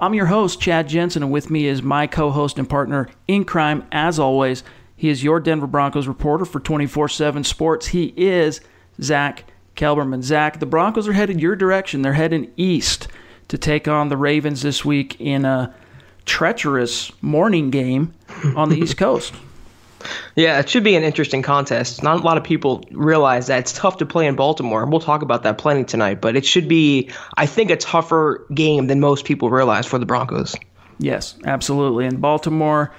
I'm your host, Chad Jensen, and with me is my co host and partner in crime, as always. He is your Denver Broncos reporter for 24 7 Sports. He is Zack Kelberman. Zack, the Broncos are headed your direction. They're heading east to take on the Ravens this week in a treacherous morning game on the East Coast. Yeah, it should be an interesting contest. Not a lot of people realize that it's tough to play in Baltimore. We'll talk about that plenty tonight, but it should be, I think, a tougher game than most people realize for the Broncos. Yes, absolutely. In Baltimore,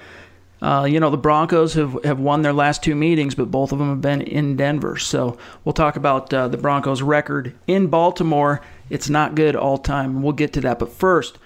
uh, you know, the Broncos have, have won their last two meetings, but both of them have been in Denver. So we'll talk about uh, the Broncos' record in Baltimore. It's not good all time. We'll get to that. But first,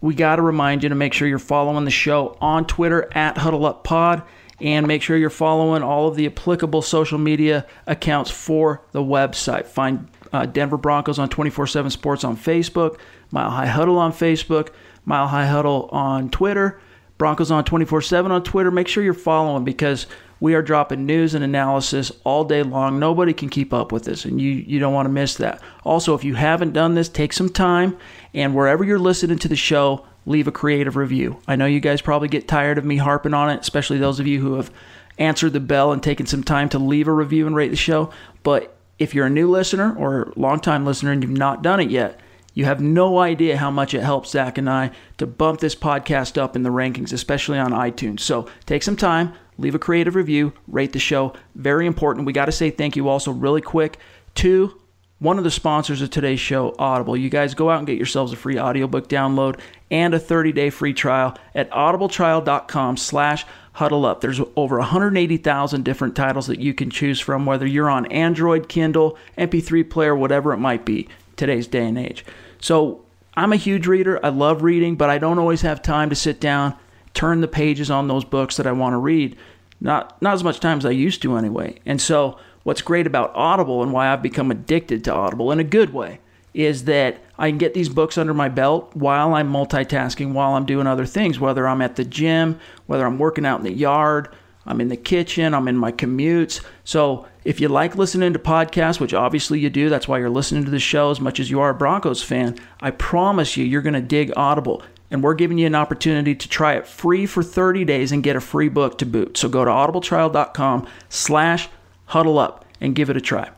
we got to remind you to make sure you're following the show on Twitter at HuddleUpPod and make sure you're following all of the applicable social media accounts for the website. Find uh, Denver Broncos on 24 7 Sports on Facebook, Mile High Huddle on Facebook, Mile High Huddle on Twitter, Broncos on 24 7 on Twitter. Make sure you're following because we are dropping news and analysis all day long. Nobody can keep up with this, and you, you don't want to miss that. Also, if you haven't done this, take some time and wherever you're listening to the show, leave a creative review. I know you guys probably get tired of me harping on it, especially those of you who have answered the bell and taken some time to leave a review and rate the show. But if you're a new listener or longtime listener and you've not done it yet, you have no idea how much it helps Zack and I to bump this podcast up in the rankings, especially on iTunes. So take some time, leave a creative review, rate the show. Very important. We got to say thank you also, really quick, to one of the sponsors of today's show, Audible. You guys go out and get yourselves a free audiobook download and a 30-day free trial at audibletrial.com slash huddle up. There's over 180,000 different titles that you can choose from, whether you're on Android, Kindle, MP3 player, whatever it might be, today's day and age. So I'm a huge reader. I love reading, but I don't always have time to sit down, turn the pages on those books that I want to read. Not not as much time as I used to anyway. And so what's great about Audible and why I've become addicted to Audible in a good way is that I can get these books under my belt while I'm multitasking, while I'm doing other things, whether I'm at the gym, whether I'm working out in the yard, I'm in the kitchen, I'm in my commutes. So if you like listening to podcasts, which obviously you do, that's why you're listening to the show as much as you are a Broncos fan, I promise you, you're going to dig Audible. And we're giving you an opportunity to try it free for 30 days and get a free book to boot. So go to audibletrial.com slash huddle up and give it a try.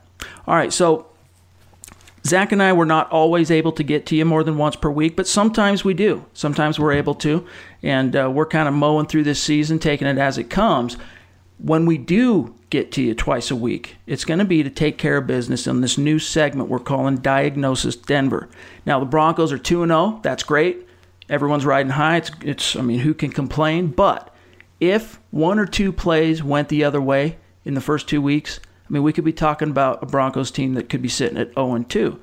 All right, so Zack and I were not always able to get to you more than once per week, but sometimes we do. Sometimes we're able to, and uh, we're kind of mowing through this season, taking it as it comes. When we do get to you twice a week, it's going to be to take care of business in this new segment we're calling Diagnosis Denver. Now, the Broncos are 2 0. That's great. Everyone's riding high. It's, it's, I mean, who can complain? But if one or two plays went the other way, in the first two weeks, I mean, we could be talking about a Broncos team that could be sitting at 0 and 2.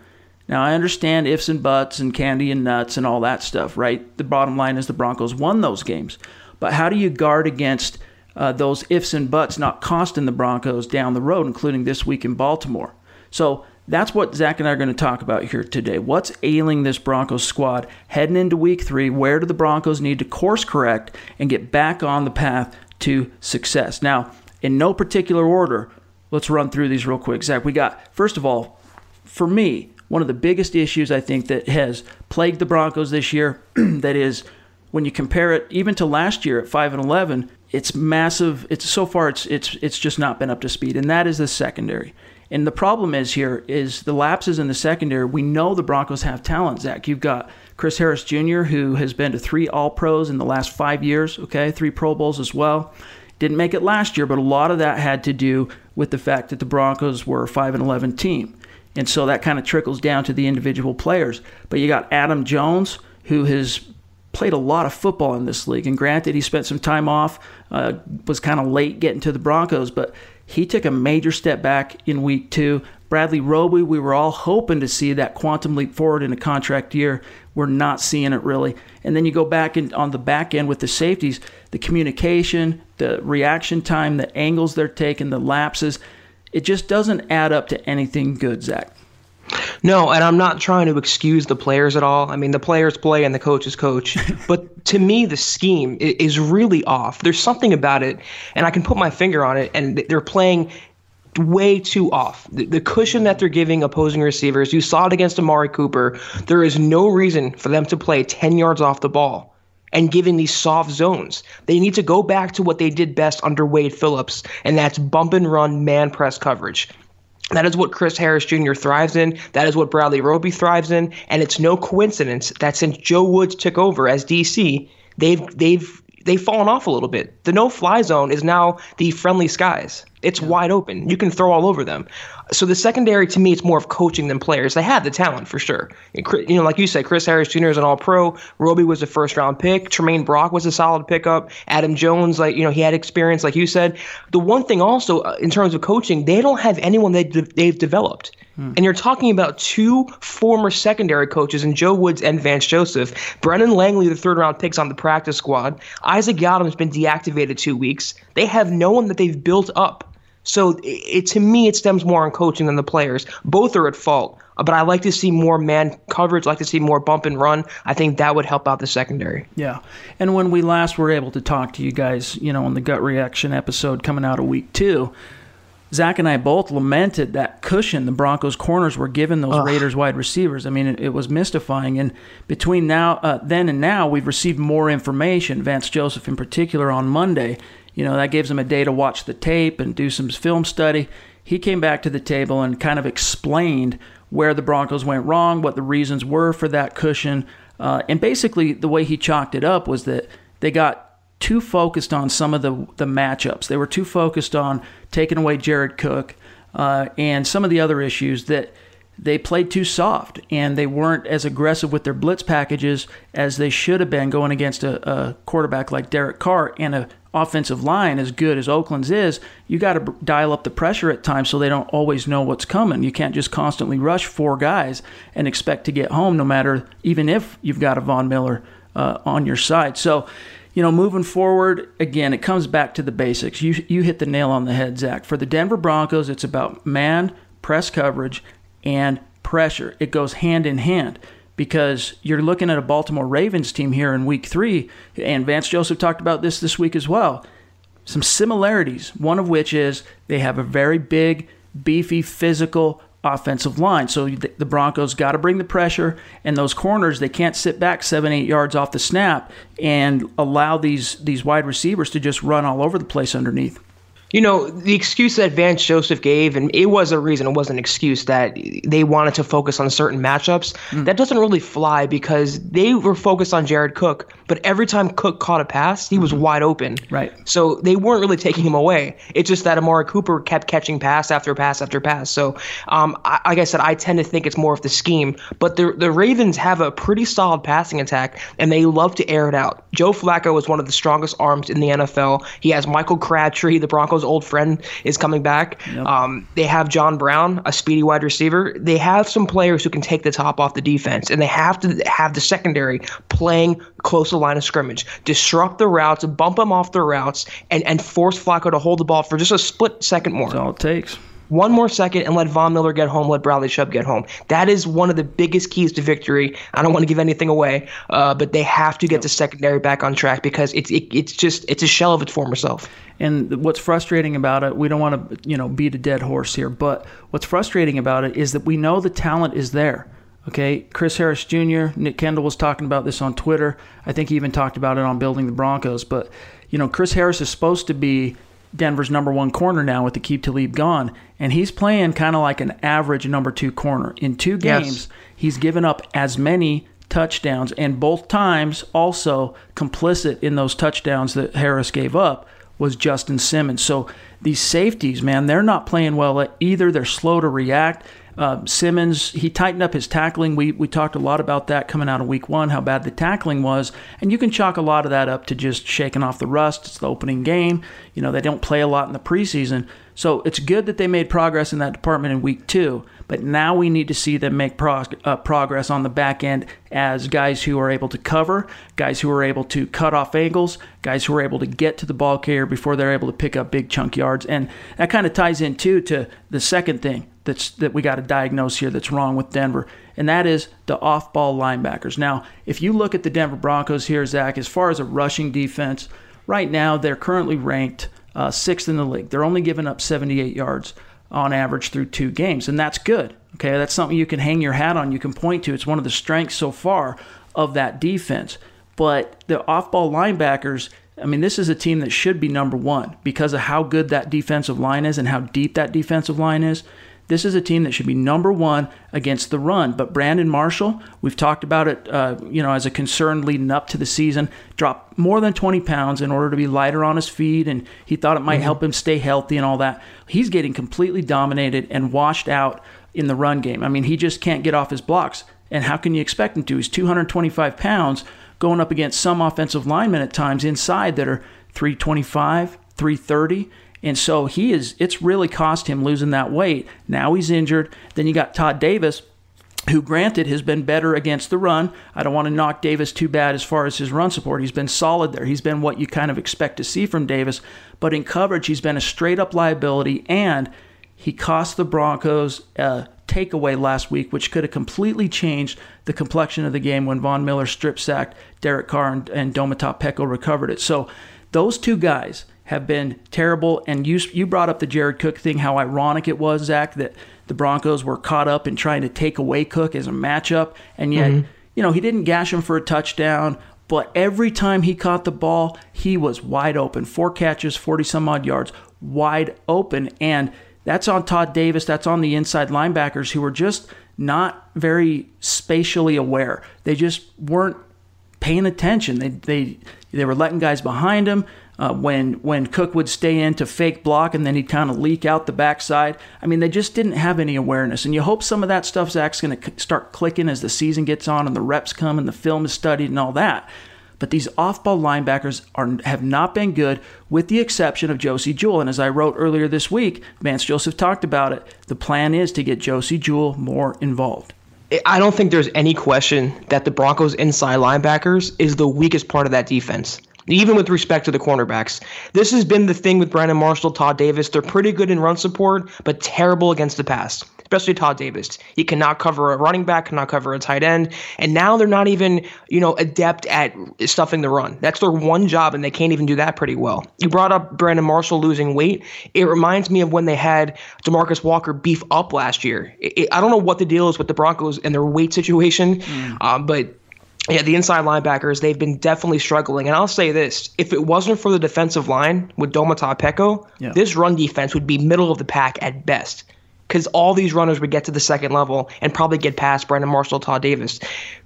Now, I understand ifs and buts and candy and nuts and all that stuff, right? The bottom line is the Broncos won those games. But how do you guard against uh, those ifs and buts not costing the Broncos down the road, including this week in Baltimore? So that's what Zack and I are going to talk about here today. What's ailing this Broncos squad heading into week three? Where do the Broncos need to course correct and get back on the path to success? Now, in no particular order, let's run through these real quick. Zack, we got, first of all, for me, one of the biggest issues I think that has plagued the Broncos this year, that is, when you compare it even to last year at 5 and 11, it's massive. It's so far it's it's it's just not been up to speed, and that is the secondary. And the problem is here is the lapses in the secondary. We know the Broncos have talent, Zack. You've got Chris Harris Jr., who has been to three All Pros in the last five years. Okay, three Pro Bowls as well. Didn't make it last year, but a lot of that had to do with the fact that the Broncos were a 5 and 11 team. And so that kind of trickles down to the individual players. But you got Adam Jones, who has played a lot of football in this league. And granted, he spent some time off, uh, was kind of late getting to the Broncos, but he took a major step back in week two. Bradley Roby, we were all hoping to see that quantum leap forward in a contract year. We're not seeing it really. And then you go back on the back end with the safeties, the communication, the reaction time, the angles they're taking, the lapses. It just doesn't add up to anything good, Zack. No, and I'm not trying to excuse the players at all. I mean, the players play and the coaches coach. but to me, the scheme is really off. There's something about it, and I can put my finger on it, and they're playing way too off. The, the, cushion that they're giving opposing receivers, you saw it against Amari Cooper. There is no reason for them to play 10 yards off the ball and giving these soft zones. They need to go back to what they did best under Wade Phillips, and that's bump and run man press coverage. That is what Chris Harris Jr. thrives in. That is what Bradley Roby thrives in. And it's no coincidence that since Joe Woods took over as DC, they've they've they've fallen off a little bit. The no fly zone is now the friendly skies. It's yeah. wide open. You can throw all over them. So the secondary, to me, it's more of coaching than players. They have the talent for sure. You know, like you said, Chris Harris Jr. is an All-Pro. Roby was a first-round pick. Tramaine Brock was a solid pickup. Adam Jones, like you know, he had experience, like you said. The one thing also, uh, in terms of coaching, they don't have anyone that they've developed. Hmm. And you're talking about two former secondary coaches in Joe Woods and Vance Joseph. Brendan Langley, the third round picks on the practice squad. Isaac Yiadom's been deactivated two weeks. They have no one that they've built up. So it, to me, it stems more on coaching than the players. Both are at fault. But I like to see more man coverage. I like to see more bump and run. I think that would help out the secondary. Yeah, and when we last were able to talk to you guys, you know, on the gut reaction episode coming out of week two, Zack and I both lamented that cushion the Broncos corners were given those Ugh. Raiders wide receivers. I mean, it, it was mystifying. And between now, uh, then and now, we've received more information. Vance Joseph, in particular, on Monday, you know, that gives him a day to watch the tape and do some film study. He came back to the table and kind of explained where the Broncos went wrong, what the reasons were for that cushion. Uh, and basically, the way he chalked it up was that they got too focused on some of the, the matchups. They were too focused on taking away Jared Cook uh, and some of the other issues that they played too soft and they weren't as aggressive with their blitz packages as they should have been going against a, a quarterback like Derek Carr and a offensive line as good as Oakland's is, you got to dial up the pressure at times so they don't always know what's coming. You can't just constantly rush four guys and expect to get home, no matter even if you've got a Von Miller uh, on your side. So, you know, moving forward, again, it comes back to the basics. You you hit the nail on the head, Zack. For the Denver Broncos, it's about man, press coverage, and pressure. It goes hand in hand because you're looking at a Baltimore Ravens team here in week three, and Vance Joseph talked about this this week as well. Some similarities, one of which is they have a very big, beefy, physical offensive line. So the Broncos got to bring the pressure, and those corners they can't sit back seven, eight yards off the snap and allow these these wide receivers to just run all over the place underneath you know, the excuse that Vance Joseph gave, and it was a reason, it was an excuse that they wanted to focus on certain matchups. Mm. That doesn't really fly because they were focused on Jared Cook, but every time Cook caught a pass, he was mm-hmm. wide open. Right. So they weren't really taking him away. It's just that Amari Cooper kept catching pass after pass after pass. So, um, I, like I said, I tend to think it's more of the scheme, but the, the Ravens have a pretty solid passing attack, and they love to air it out. Joe Flacco is one of the strongest arms in the NFL. He has Michael Crabtree, the Broncos old friend is coming back. Yep. Um, they have John Brown, a speedy wide receiver. They have some players who can take the top off the defense, and they have to have the secondary playing close to the line of scrimmage, disrupt the routes, bump them off the routes, and, and force Flacco to hold the ball for just a split second more. That's all it takes one more second and let Von Miller get home, let Bradley Chubb get home. That is one of the biggest keys to victory. I don't want to give anything away, uh, but they have to get the secondary back on track because it's it, it's just it's a shell of its former self. And what's frustrating about it, we don't want to you know beat a dead horse here, but what's frustrating about it is that we know the talent is there. Okay, Chris Harris Jr., Nick Kendell was talking about this on Twitter. I think he even talked about it on Building the Broncos. But, you know, Chris Harris is supposed to be Denver's number one corner now with the Aqib Talib gone, and he's playing kind of like an average number two corner. In two games, yes. he's given up as many touchdowns, and both times also complicit in those touchdowns that Harris gave up was Justin Simmons. So these safeties, man, they're not playing well either. They're slow to react. Uh, Simmons, he tightened up his tackling. We, we talked a lot about that coming out of week one, how bad the tackling was. And you can chalk a lot of that up to just shaking off the rust. It's the opening game. You know, they don't play a lot in the preseason. So it's good that they made progress in that department in week two. But now we need to see them make prog- uh, progress on the back end as guys who are able to cover, guys who are able to cut off angles, guys who are able to get to the ball carrier before they're able to pick up big chunk yards. And that kind of ties in too to the second thing that's that we got to diagnose here that's wrong with Denver, and that is the off-ball linebackers. Now, if you look at the Denver Broncos here, Zack, as far as a rushing defense, right now they're currently ranked uh, sixth in the league. They're only giving up 78 yards on average through two games, and that's good. Okay, that's something you can hang your hat on. You can point to. It's one of the strengths so far of that defense. But the off-ball linebackers. I mean, this is a team that should be number one because of how good that defensive line is and how deep that defensive line is. This is a team that should be number one against the run. But Brandon Marshall, we've talked about it, uh, you know, as a concern leading up to the season, dropped more than 20 pounds in order to be lighter on his feet, and he thought it might mm-hmm. help him stay healthy and all that. He's getting completely dominated and washed out in the run game. I mean, he just can't get off his blocks. And how can you expect him to? He's 225 pounds going up against some offensive linemen at times inside that are 325, 330 and so he is it's really cost him losing that weight. Now he's injured. Then you got Todd Davis, who granted has been better against the run. I don't want to knock Davis too bad as far as his run support. He's been solid there. He's been what you kind of expect to see from Davis. But in coverage, he's been a straight up liability and he cost the Broncos a takeaway last week, which could have completely changed the complexion of the game when Von Miller strip sacked Derek Carr and, and Domata Peko recovered it. So those two guys have been terrible. And you you brought up the Jared Cook thing, how ironic it was, Zack, that the Broncos were caught up in trying to take away Cook as a matchup, and yet mm-hmm. you know he didn't gash him for a touchdown. But every time he caught the ball, he was wide open. Four catches, 40 some odd yards, wide open. And that's on Todd Davis. That's on the inside linebackers who were just not very spatially aware. They just weren't paying attention. They, they, they were letting guys behind them uh, when when Cook would stay in to fake block and then he'd kind of leak out the backside. I mean, they just didn't have any awareness. And you hope some of that stuff Zack's going to start clicking as the season gets on and the reps come and the film is studied and all that. But these off-ball linebackers are have not been good, with the exception of Josey Jewell. And as I wrote earlier this week, Vance Joseph talked about it. The plan is to get Josey Jewell more involved. I don't think there's any question that the Broncos' inside linebackers is the weakest part of that defense even with respect to the cornerbacks. This has been the thing with Brandon Marshall, Todd Davis. They're pretty good in run support, but terrible against the pass. Especially Todd Davis. He cannot cover a running back, cannot cover a tight end. And now they're not even, you know, adept at stuffing the run. That's their one job, and they can't even do that pretty well. You brought up Brandon Marshall losing weight. It reminds me of when they had Demarcus Walker beef up last year. It, it, I don't know what the deal is with the Broncos and their weight situation, mm. um, but yeah, the inside linebackers, they've been definitely struggling. And I'll say this if it wasn't for the defensive line with Domata Peko, yeah. this run defense would be middle of the pack at best because all these runners would get to the second level and probably get past Brandon Marshall, Todd Davis.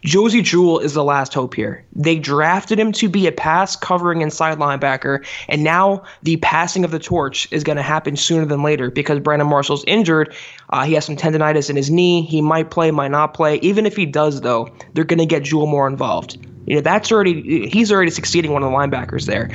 Josey Jewell is the last hope here. They drafted him to be a pass covering inside linebacker, and now the passing of the torch is going to happen sooner than later because Brandon Marshall's injured. Uh, he has some tendonitis in his knee. He might play, might not play. Even if he does, though, they're going to get Jewell more involved. You know, that's already he's already succeeding one of the linebackers there.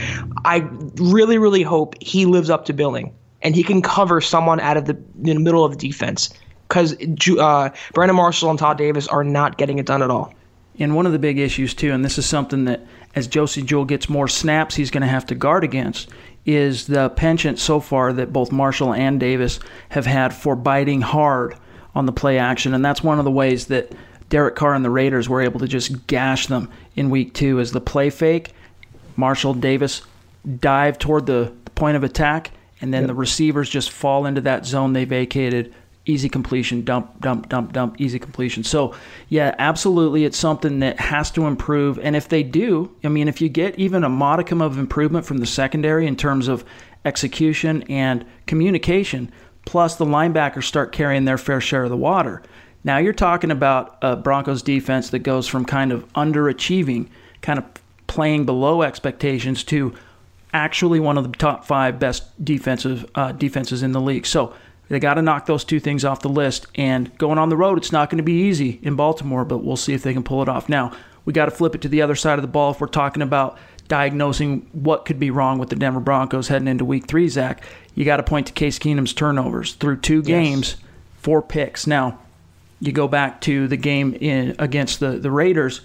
I really, really hope he lives up to billing and he can cover someone out of the, the middle of the defense because uh, Brandon Marshall and Todd Davis are not getting it done at all. And one of the big issues too, and this is something that as Josey Jewell gets more snaps, he's going to have to guard against, is the penchant so far that both Marshall and Davis have had for biting hard on the play action, and that's one of the ways that Derek Carr and the Raiders were able to just gash them in week two is the play fake. Marshall Davis dive toward the point of attack and then yep. the receivers just fall into that zone they vacated. Easy completion, dump, dump, dump, dump, easy completion. So, yeah, absolutely, it's something that has to improve. And if they do, I mean, if you get even a modicum of improvement from the secondary in terms of execution and communication, plus the linebackers start carrying their fair share of the water. Now you're talking about a Broncos defense that goes from kind of underachieving, kind of playing below expectations to actually one of the top five best defensive uh, defenses in the league. So They got to knock those two things off the list. And going on the road, it's not going to be easy in Baltimore, but we'll see if they can pull it off. Now, we got to flip it to the other side of the ball if we're talking about diagnosing what could be wrong with the Denver Broncos heading into week three, Zack. You got to point to Case Keenum's turnovers through two games, yes. four picks. Now, you go back to the game in against the, the Raiders.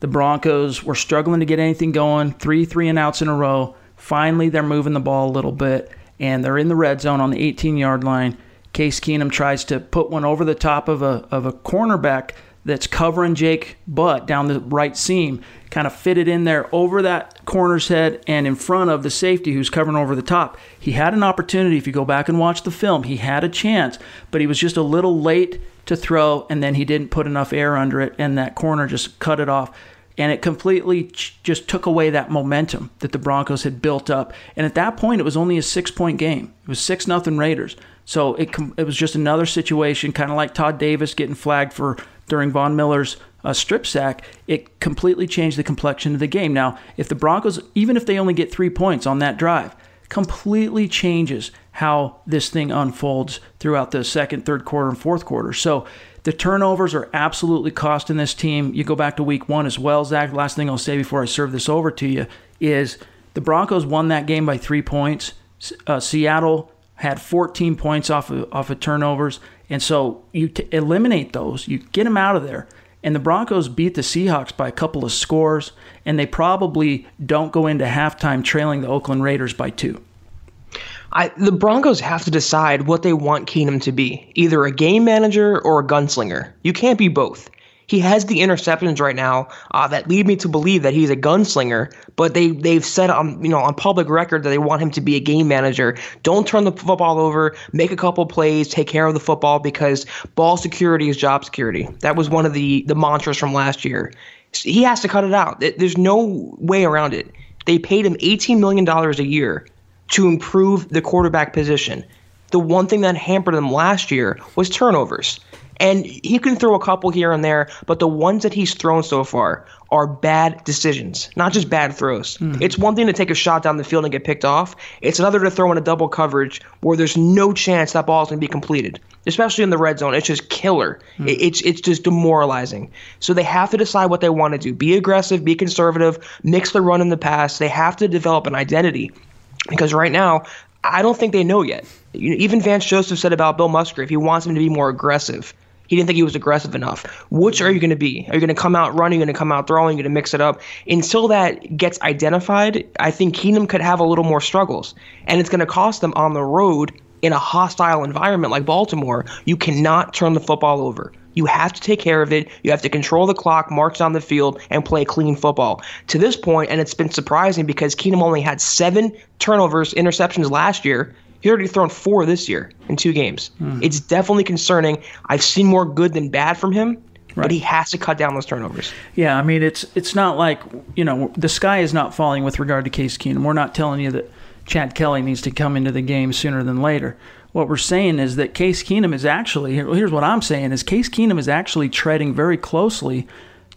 The Broncos were struggling to get anything going, three three and outs in a row. Finally, they're moving the ball a little bit, and they're in the red zone on the 18 yard line. Case Keenum tries to put one over the top of a, of a cornerback that's covering Jake Butt down the right seam, kind of fitted in there over that corner's head and in front of the safety who's covering over the top. He had an opportunity. If you go back and watch the film, he had a chance, but he was just a little late to throw, and then he didn't put enough air under it, and that corner just cut it off. And it completely just took away that momentum that the Broncos had built up. And at that point, it was only a six point game. It was 6 nothing Raiders. So it, it was just another situation, kind of like Todd Davis getting flagged for during Von Miller's uh, strip sack. It completely changed the complexion of the game. Now, if the Broncos, even if they only get three points on that drive, completely changes how this thing unfolds throughout the second, third quarter, and fourth quarter. So the turnovers are absolutely costing this team. You go back to week one as well, Zack. Last thing I'll say before I serve this over to you is the Broncos won that game by three points. Uh, Seattle had 14 points off of, off of turnovers. And so you t- eliminate those, you get them out of there. And the Broncos beat the Seahawks by a couple of scores, and they probably don't go into halftime trailing the Oakland Raiders by two. I, the Broncos have to decide what they want Keenum to be either a game manager or a gunslinger. You can't be both. He has the interceptions right now uh, that lead me to believe that he's a gunslinger, but they they've said on you know on public record that they want him to be a game manager. Don't turn the football over, make a couple plays, take care of the football because ball security is job security. That was one of the the mantras from last year. He has to cut it out. There's no way around it. They paid him 18 million dollars a year to improve the quarterback position. The one thing that hampered them last year was turnovers. And he can throw a couple here and there, but the ones that he's thrown so far are bad decisions, not just bad throws. Mm-hmm. It's one thing to take a shot down the field and get picked off. It's another to throw in a double coverage where there's no chance that ball is going to be completed, especially in the red zone. It's just killer. Mm-hmm. It's it's just demoralizing. So they have to decide what they want to do: be aggressive, be conservative, mix the run and the pass. They have to develop an identity because right now I don't think they know yet. Even Vance Joseph said about Bill Musgrave, he wants him to be more aggressive. He didn't think he was aggressive enough. Which are you going to be? Are you going to come out running? Are you going to come out throwing? Are you going to mix it up? Until that gets identified, I think Keenum could have a little more struggles. And it's going to cost them on the road in a hostile environment like Baltimore. You cannot turn the football over. You have to take care of it. You have to control the clock, march down the field, and play clean football. To this point, and it's been surprising because Keenum only had seven turnovers, interceptions last year. He's already thrown four this year in two games. Hmm. It's definitely concerning. I've seen more good than bad from him, right. but he has to cut down those turnovers. Yeah, I mean it's it's not like you know the sky is not falling with regard to Case Keenum. We're not telling you that Chad Kelly needs to come into the game sooner than later. What we're saying is that Case Keenum is actually here's what I'm saying is Case Keenum is actually treading very closely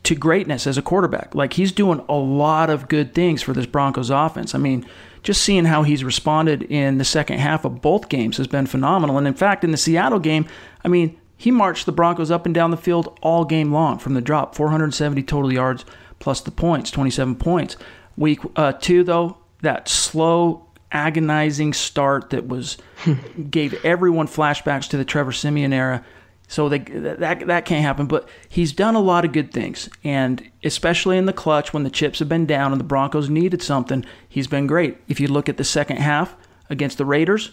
to greatness as a quarterback. Like he's doing a lot of good things for this Broncos offense. I mean, just seeing how he's responded in the second half of both games has been phenomenal. And in fact, in the Seattle game, I mean, he marched the Broncos up and down the field all game long from the drop 470 total yards plus the points, 27 points. Week uh, two, though, that slow, agonizing start that was gave everyone flashbacks to the Trevor Siemian era so they, that that can't happen. But he's done a lot of good things, and especially in the clutch when the chips have been down and the Broncos needed something, he's been great. If you look at the second half against the Raiders,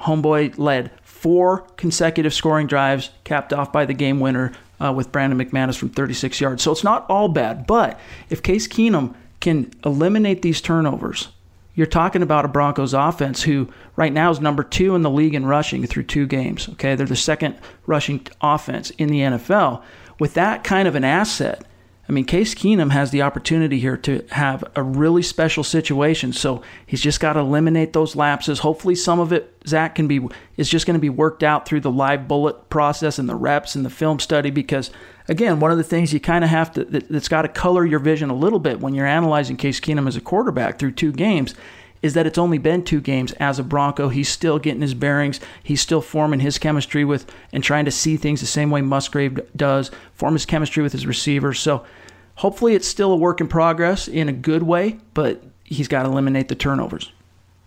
homeboy led four consecutive scoring drives, capped off by the game winner uh, with Brandon McManus from 36 yards. So it's not all bad. But if Case Keenum can eliminate these turnovers you're talking about a Broncos offense who right now is number two in the league in rushing through two games. Okay, they're the second rushing offense in the NFL. With that kind of an asset, I mean, Case Keenum has the opportunity here to have a really special situation. So he's just got to eliminate those lapses. Hopefully, some of it Zack can be is just going to be worked out through the live bullet process and the reps and the film study because again, one of the things you kind of have to that, that's got to color your vision a little bit when you're analyzing Case Keenum as a quarterback through two games is that it's only been two games as a Bronco. He's still getting his bearings. He's still forming his chemistry with and trying to see things the same way Musgrave does, form his chemistry with his receivers. So hopefully it's still a work in progress in a good way, but he's got to eliminate the turnovers.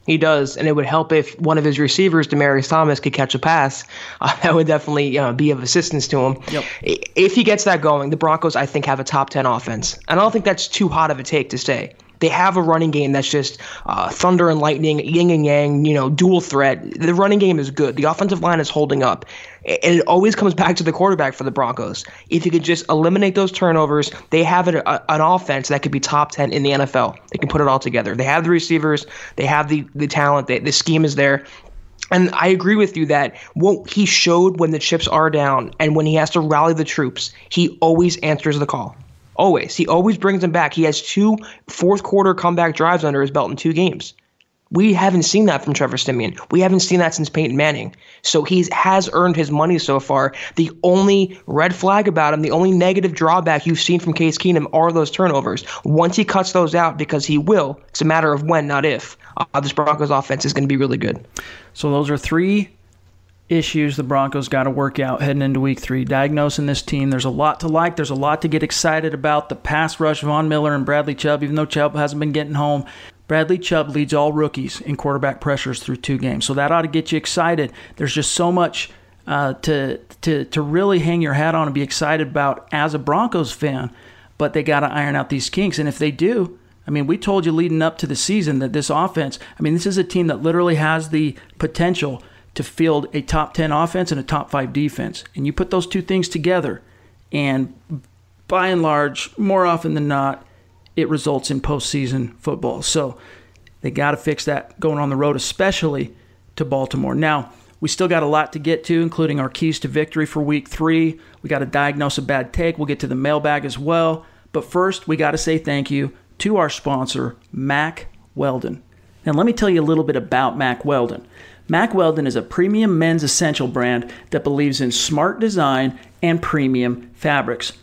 He does, and it would help if one of his receivers, Demaryius Thomas, could catch a pass. Uh, that would definitely uh, be of assistance to him. Yep. If he gets that going, the Broncos, I think, have a top 10 offense. And I don't think that's too hot of a take to say. They have a running game that's just uh, thunder and lightning, yin and yang, you know, dual threat. The running game is good. The offensive line is holding up. And it always comes back to the quarterback for the Broncos. If you could just eliminate those turnovers, they have a, a, an offense that could be top 10 in the NFL. They can put it all together. They have the receivers, they have the, the talent, they, the scheme is there. And I agree with you that what he showed when the chips are down and when he has to rally the troops, he always answers the call. Always. He always brings them back. He has two fourth quarter comeback drives under his belt in two games. We haven't seen that from Trevor Siemian. We haven't seen that since Peyton Manning. So he has earned his money so far. The only red flag about him, the only negative drawback you've seen from Case Keenum are those turnovers. Once he cuts those out, because he will, it's a matter of when, not if. Uh, this Broncos offense is going to be really good. So those are three issues the Broncos got to work out heading into week three. Diagnosing this team. There's a lot to like. There's a lot to get excited about. The pass rush, Von Miller and Bradley Chubb, even though Chubb hasn't been getting home. Bradley Chubb leads all rookies in quarterback pressures through two games. So that ought to get you excited. There's just so much uh, to, to, to really hang your hat on and be excited about as a Broncos fan, but they got to iron out these kinks. And if they do, I mean, we told you leading up to the season that this offense, I mean, this is a team that literally has the potential to field a top 10 offense and a top 5 defense. And you put those two things together, and by and large, more often than not, it results in postseason football. So they got to fix that going on the road, especially to Baltimore. Now, we still got a lot to get to, including our keys to victory for week three. We got to diagnose a bad take. We'll get to the mailbag as well. But first, we got to say thank you to our sponsor, Mack Weldon. And let me tell you a little bit about Mack Weldon. Mack Weldon is a premium men's essential brand that believes in smart design and premium fabrics.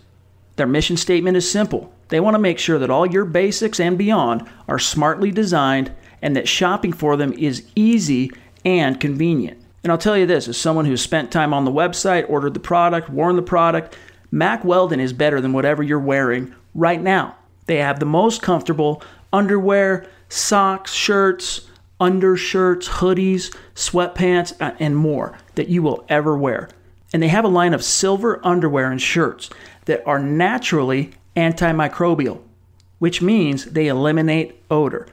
Their mission statement is simple. They want to make sure that all your basics and beyond are smartly designed and that shopping for them is easy and convenient. And I'll tell you this as someone who's spent time on the website, ordered the product, worn the product, Mack Weldon is better than whatever you're wearing right now. They have the most comfortable underwear, socks, shirts, undershirts, hoodies, sweatpants, uh, and more that you will ever wear. And they have a line of silver underwear and shirts that are naturally antimicrobial, which means they eliminate odor.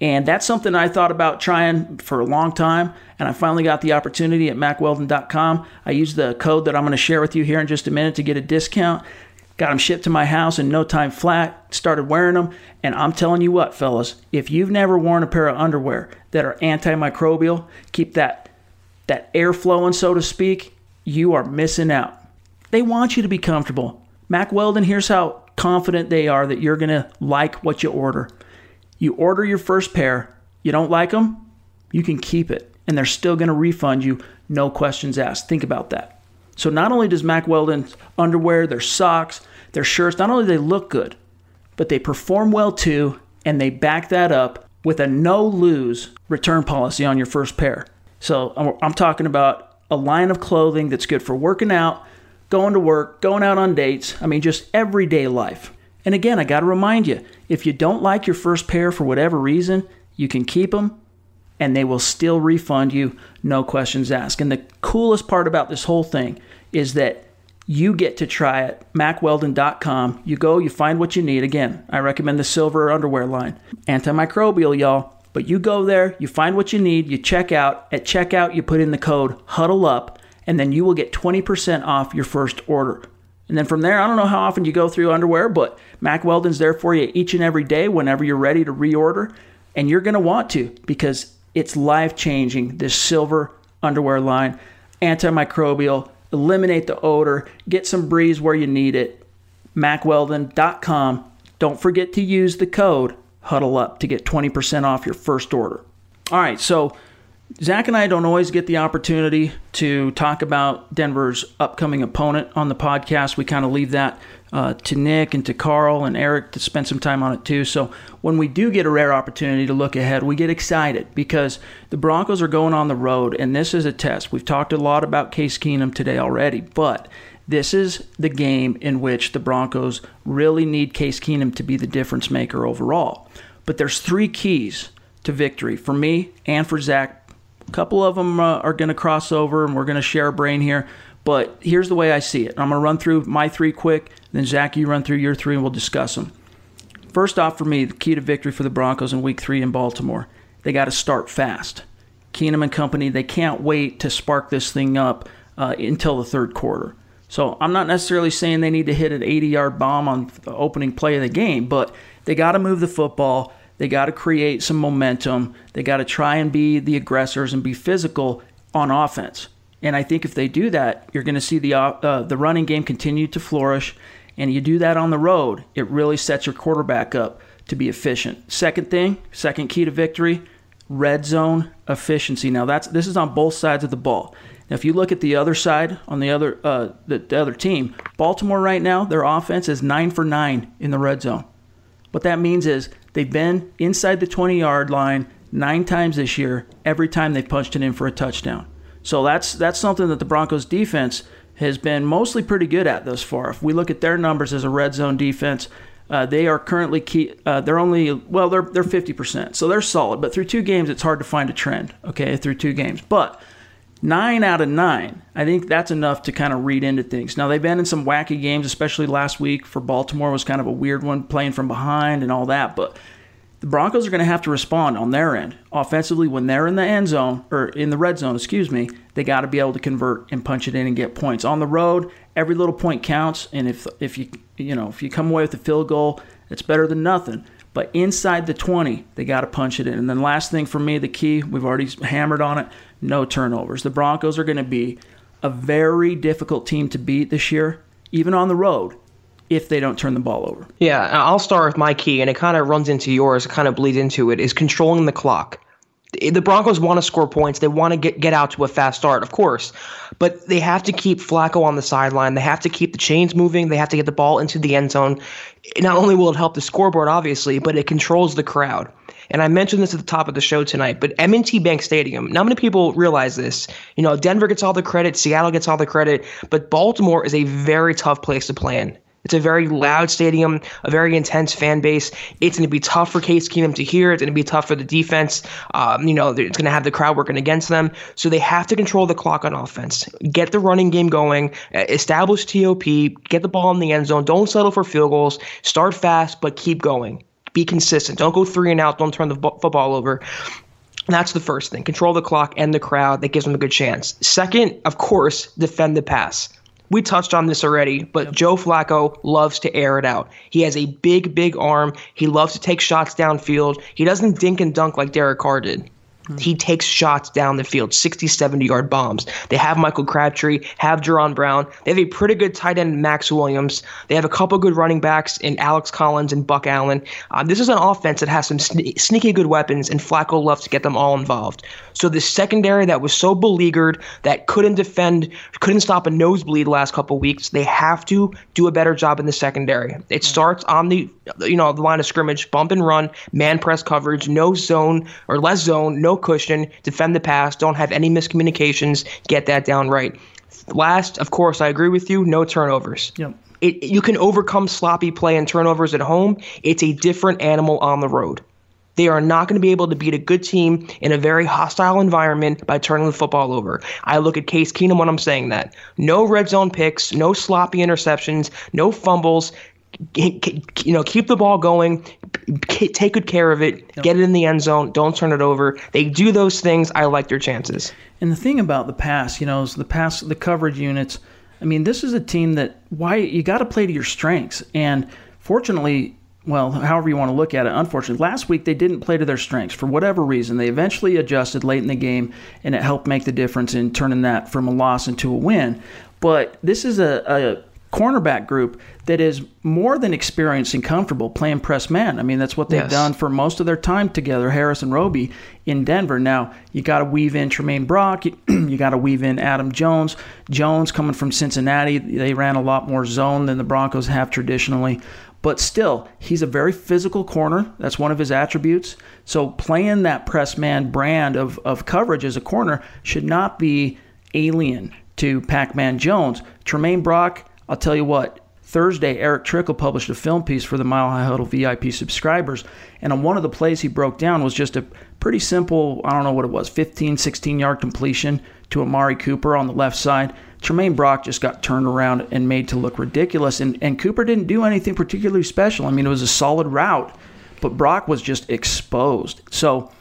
And that's something I thought about trying for a long time, and I finally got the opportunity at mackweldon.com. I used the code that I'm going to share with you here in just a minute to get a discount. Got them shipped to my house in no time flat, started wearing them, and I'm telling you what, fellas, if you've never worn a pair of underwear that are antimicrobial, keep that that air flowing, so to speak, you are missing out. They want you to be comfortable. Mack Weldon, here's how confident they are that you're going to like what you order. You order your first pair, you don't like them, you can keep it, and they're still going to refund you, no questions asked. Think about that. So not only does Mack Weldon's underwear, their socks, their shirts, not only they look good, but they perform well too, and they back that up with a no lose return policy on your first pair. So I'm talking about a line of clothing that's good for working out, going to work, going out on dates, I mean, just everyday life. And again, I got to remind you if you don't like your first pair for whatever reason, you can keep them and they will still refund you, no questions asked. And the coolest part about this whole thing is that you get to try it. MackWeldon.com. You go, you find what you need. Again, I recommend the silver underwear line. Antimicrobial, y'all. But you go there, you find what you need, you check out. At checkout, you put in the code HUDDLE UP, and then you will get 20% off your first order. And then from there, I don't know how often you go through underwear, but Mack Weldon's there for you each and every day whenever you're ready to reorder. And you're going to want to because it's life changing, this silver underwear line, antimicrobial, eliminate the odor, get some breeze where you need it. MackWeldon.com. Don't forget to use the code Huddle Up to get 20% off your first order. All right, so Zack and I don't always get the opportunity to talk about Denver's upcoming opponent on the podcast. We kind of leave that uh, to Nick and to Carl and Eric to spend some time on it too. So when we do get a rare opportunity to look ahead, we get excited because the Broncos are going on the road, and this is a test. We've talked a lot about Case Keenum today already, but this is the game in which the Broncos really need Case Keenum to be the difference maker overall. But there's three keys to victory for me and for Zack. A couple of them uh, are going to cross over, and we're going to share a brain here. But here's the way I see it. I'm going to run through my three quick, then Zack, you run through your three, and we'll discuss them. First off, for me, the key to victory for the Broncos in Week Three in Baltimore, they got to start fast. Keenum and company, they can't wait to spark this thing up uh, until the third quarter. So I'm not necessarily saying they need to hit an 80 yard bomb on the opening play of the game, but they got to move the football. They got to create some momentum. They got to try and be the aggressors and be physical on offense. And I think if they do that, you're going to see the uh, the running game continue to flourish. And you do that on the road, it really sets your quarterback up to be efficient. Second thing, second key to victory, red zone efficiency. Now that's this is on both sides of the ball. Now, if you look at the other side on the other uh, the, the other team, Baltimore right now, their offense is nine for nine in the red zone. What that means is they've been inside the 20 yard line nine times this year. Every time they've punched it in for a touchdown. So that's that's something that the Broncos defense has been mostly pretty good at thus far. If we look at their numbers as a red zone defense, uh, they are currently key. Uh, they're only well, they're they're fifty percent, so they're solid. But through two games, it's hard to find a trend. Okay, through two games, but nine out of nine, I think that's enough to kind of read into things. Now they've been in some wacky games, especially last week for Baltimore was kind of a weird one, playing from behind and all that. But the Broncos are going to have to respond on their end. Offensively, when they're in the end zone, or in the red zone, excuse me, they got to be able to convert and punch it in and get points. On the road, every little point counts, and if if you you know if you come away with a field goal, it's better than nothing. But inside the 20, they got to punch it in. And then last thing for me, the key, we've already hammered on it, no turnovers. The Broncos are going to be a very difficult team to beat this year, even on the road if they don't turn the ball over. Yeah, I'll start with my key, and it kind of runs into yours. Kind of bleeds into it. Is controlling the clock. The Broncos want to score points. They want to get get out to a fast start, of course, but they have to keep Flacco on the sideline. They have to keep the chains moving. They have to get the ball into the end zone. Not only will it help the scoreboard, obviously, but it controls the crowd. And I mentioned this at the top of the show tonight, but M&T Bank Stadium, not many people realize this. You know, Denver gets all the credit, Seattle gets all the credit, but Baltimore is a very tough place to play in. It's a very loud stadium, a very intense fan base. It's going to be tough for Case Keenum to hear. It's going to be tough for the defense. Um, you know, it's going to have the crowd working against them. So they have to control the clock on offense, get the running game going, establish TOP, get the ball in the end zone. Don't settle for field goals. Start fast, but keep going. Be consistent. Don't go three and out. Don't turn the football over. That's the first thing. Control the clock and the crowd. That gives them a good chance. Second, of course, defend the pass we touched on this already, but yep. Joe Flacco loves to air it out. He has a big, big arm. He loves to take shots downfield. He doesn't dink and dunk like Derek Carr did. He takes shots down the field, 60, 70 yard bombs. They have Michael Crabtree, have Jaron Brown. They have a pretty good tight end, Maxx Williams. They have a couple good running backs in Alex Collins and Buck Allen. Uh, this is an offense that has some sne- sneaky good weapons, and Flacco loves to get them all involved. So the secondary that was so beleaguered, that couldn't defend, couldn't stop a nosebleed last couple weeks, they have to do a better job in the secondary. It starts on the you know the line of scrimmage, bump and run, man press coverage, no zone or less zone, no cushion, defend the pass, don't have any miscommunications, get that down right. Last, of course, I agree with you, no turnovers. Yep. It, you can overcome sloppy play and turnovers at home. It's a different animal on the road. They are not going to be able to beat a good team in a very hostile environment by turning the football over. I look at Case Keenum when I'm saying that. No red zone picks, no sloppy interceptions, no fumbles. You know, keep the ball going, take good care of it, yep. get it in the end zone, don't turn it over. They do those things. I like their chances. And the thing about the pass, you know, is the pass, the coverage units. I mean, this is a team that why you got to play to your strengths. And fortunately, well, however you want to look at it, unfortunately, last week they didn't play to their strengths for whatever reason. They eventually adjusted late in the game, and it helped make the difference in turning that from a loss into a win. But this is a, a cornerback group that is more than experienced and comfortable playing press man. I mean, that's what they've yes. done for most of their time together, Harris and Roby in Denver. Now, you got to weave in Tramaine Brock, you, you got to weave in Adam Jones. Jones coming from Cincinnati, they ran a lot more zone than the Broncos have traditionally. But still, he's a very physical corner. That's one of his attributes. So playing that press man brand of, of coverage as a corner should not be alien to Pac Man Jones. Tramaine Brock, I'll tell you what, Thursday, Erick Trickel published a film piece for the Mile High Huddle VIP subscribers. And on one of the plays he broke down was just a pretty simple, I don't know what it was, 15, 16 yard completion to Amari Cooper on the left side. Tramaine Brock just got turned around and made to look ridiculous. And, and Cooper didn't do anything particularly special. I mean, it was a solid route, but Brock was just exposed. So